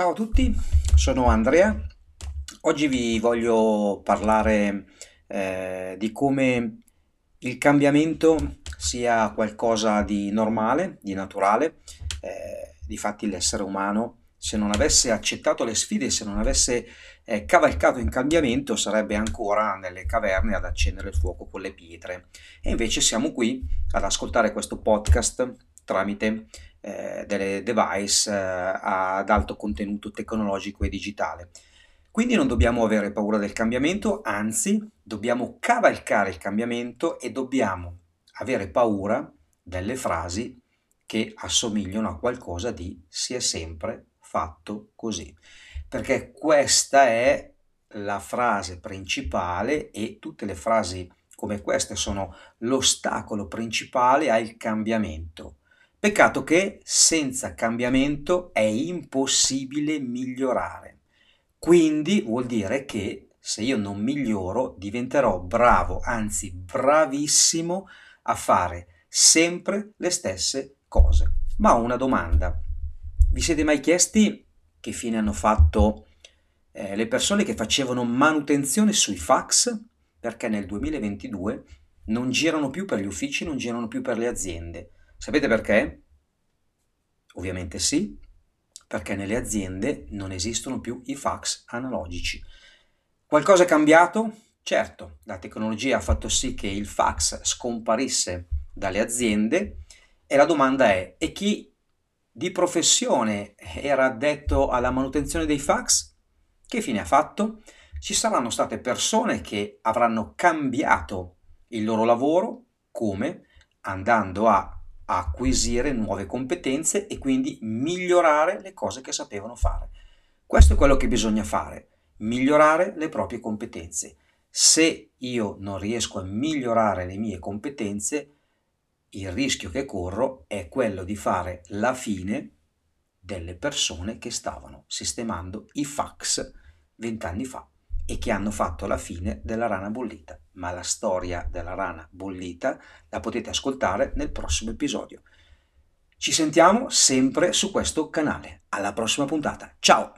Ciao a tutti, sono Andrea. Oggi vi voglio parlare eh, di come il cambiamento sia qualcosa di normale, di naturale. Eh, difatti l'essere umano, se non avesse accettato le sfide, se non avesse eh, cavalcato in cambiamento, sarebbe ancora nelle caverne ad accendere il fuoco con le pietre. E invece siamo qui ad ascoltare questo podcast tramite eh, delle device eh, ad alto contenuto tecnologico e digitale. Quindi non dobbiamo avere paura del cambiamento, anzi dobbiamo cavalcare il cambiamento e dobbiamo avere paura delle frasi che assomigliano a qualcosa di si è sempre fatto così. Perché questa è la frase principale e tutte le frasi come queste sono l'ostacolo principale al cambiamento. Peccato che senza cambiamento è impossibile migliorare. Quindi vuol dire che se io non miglioro diventerò bravo, anzi bravissimo a fare sempre le stesse cose. Ma ho una domanda. Vi siete mai chiesti che fine hanno fatto eh, le persone che facevano manutenzione sui fax? Perché nel 2022 non girano più per gli uffici, non girano più per le aziende Sapete perché? Ovviamente sì, perché nelle aziende non esistono più i fax analogici. Qualcosa è cambiato? Certo, la tecnologia ha fatto sì che il fax scomparisse dalle aziende e la domanda è, e chi di professione era addetto alla manutenzione dei fax? Che fine ha fatto? Ci saranno state persone che avranno cambiato il loro lavoro come andando a acquisire nuove competenze e quindi migliorare le cose che sapevano fare. Questo è quello che bisogna fare, migliorare le proprie competenze. Se io non riesco a migliorare le mie competenze, il rischio che corro è quello di fare la fine delle persone che stavano sistemando i fax vent'anni fa e che hanno fatto la fine della rana bollita. Ma la storia della rana bollita la potete ascoltare nel prossimo episodio. Ci sentiamo sempre su questo canale. Alla prossima puntata. Ciao!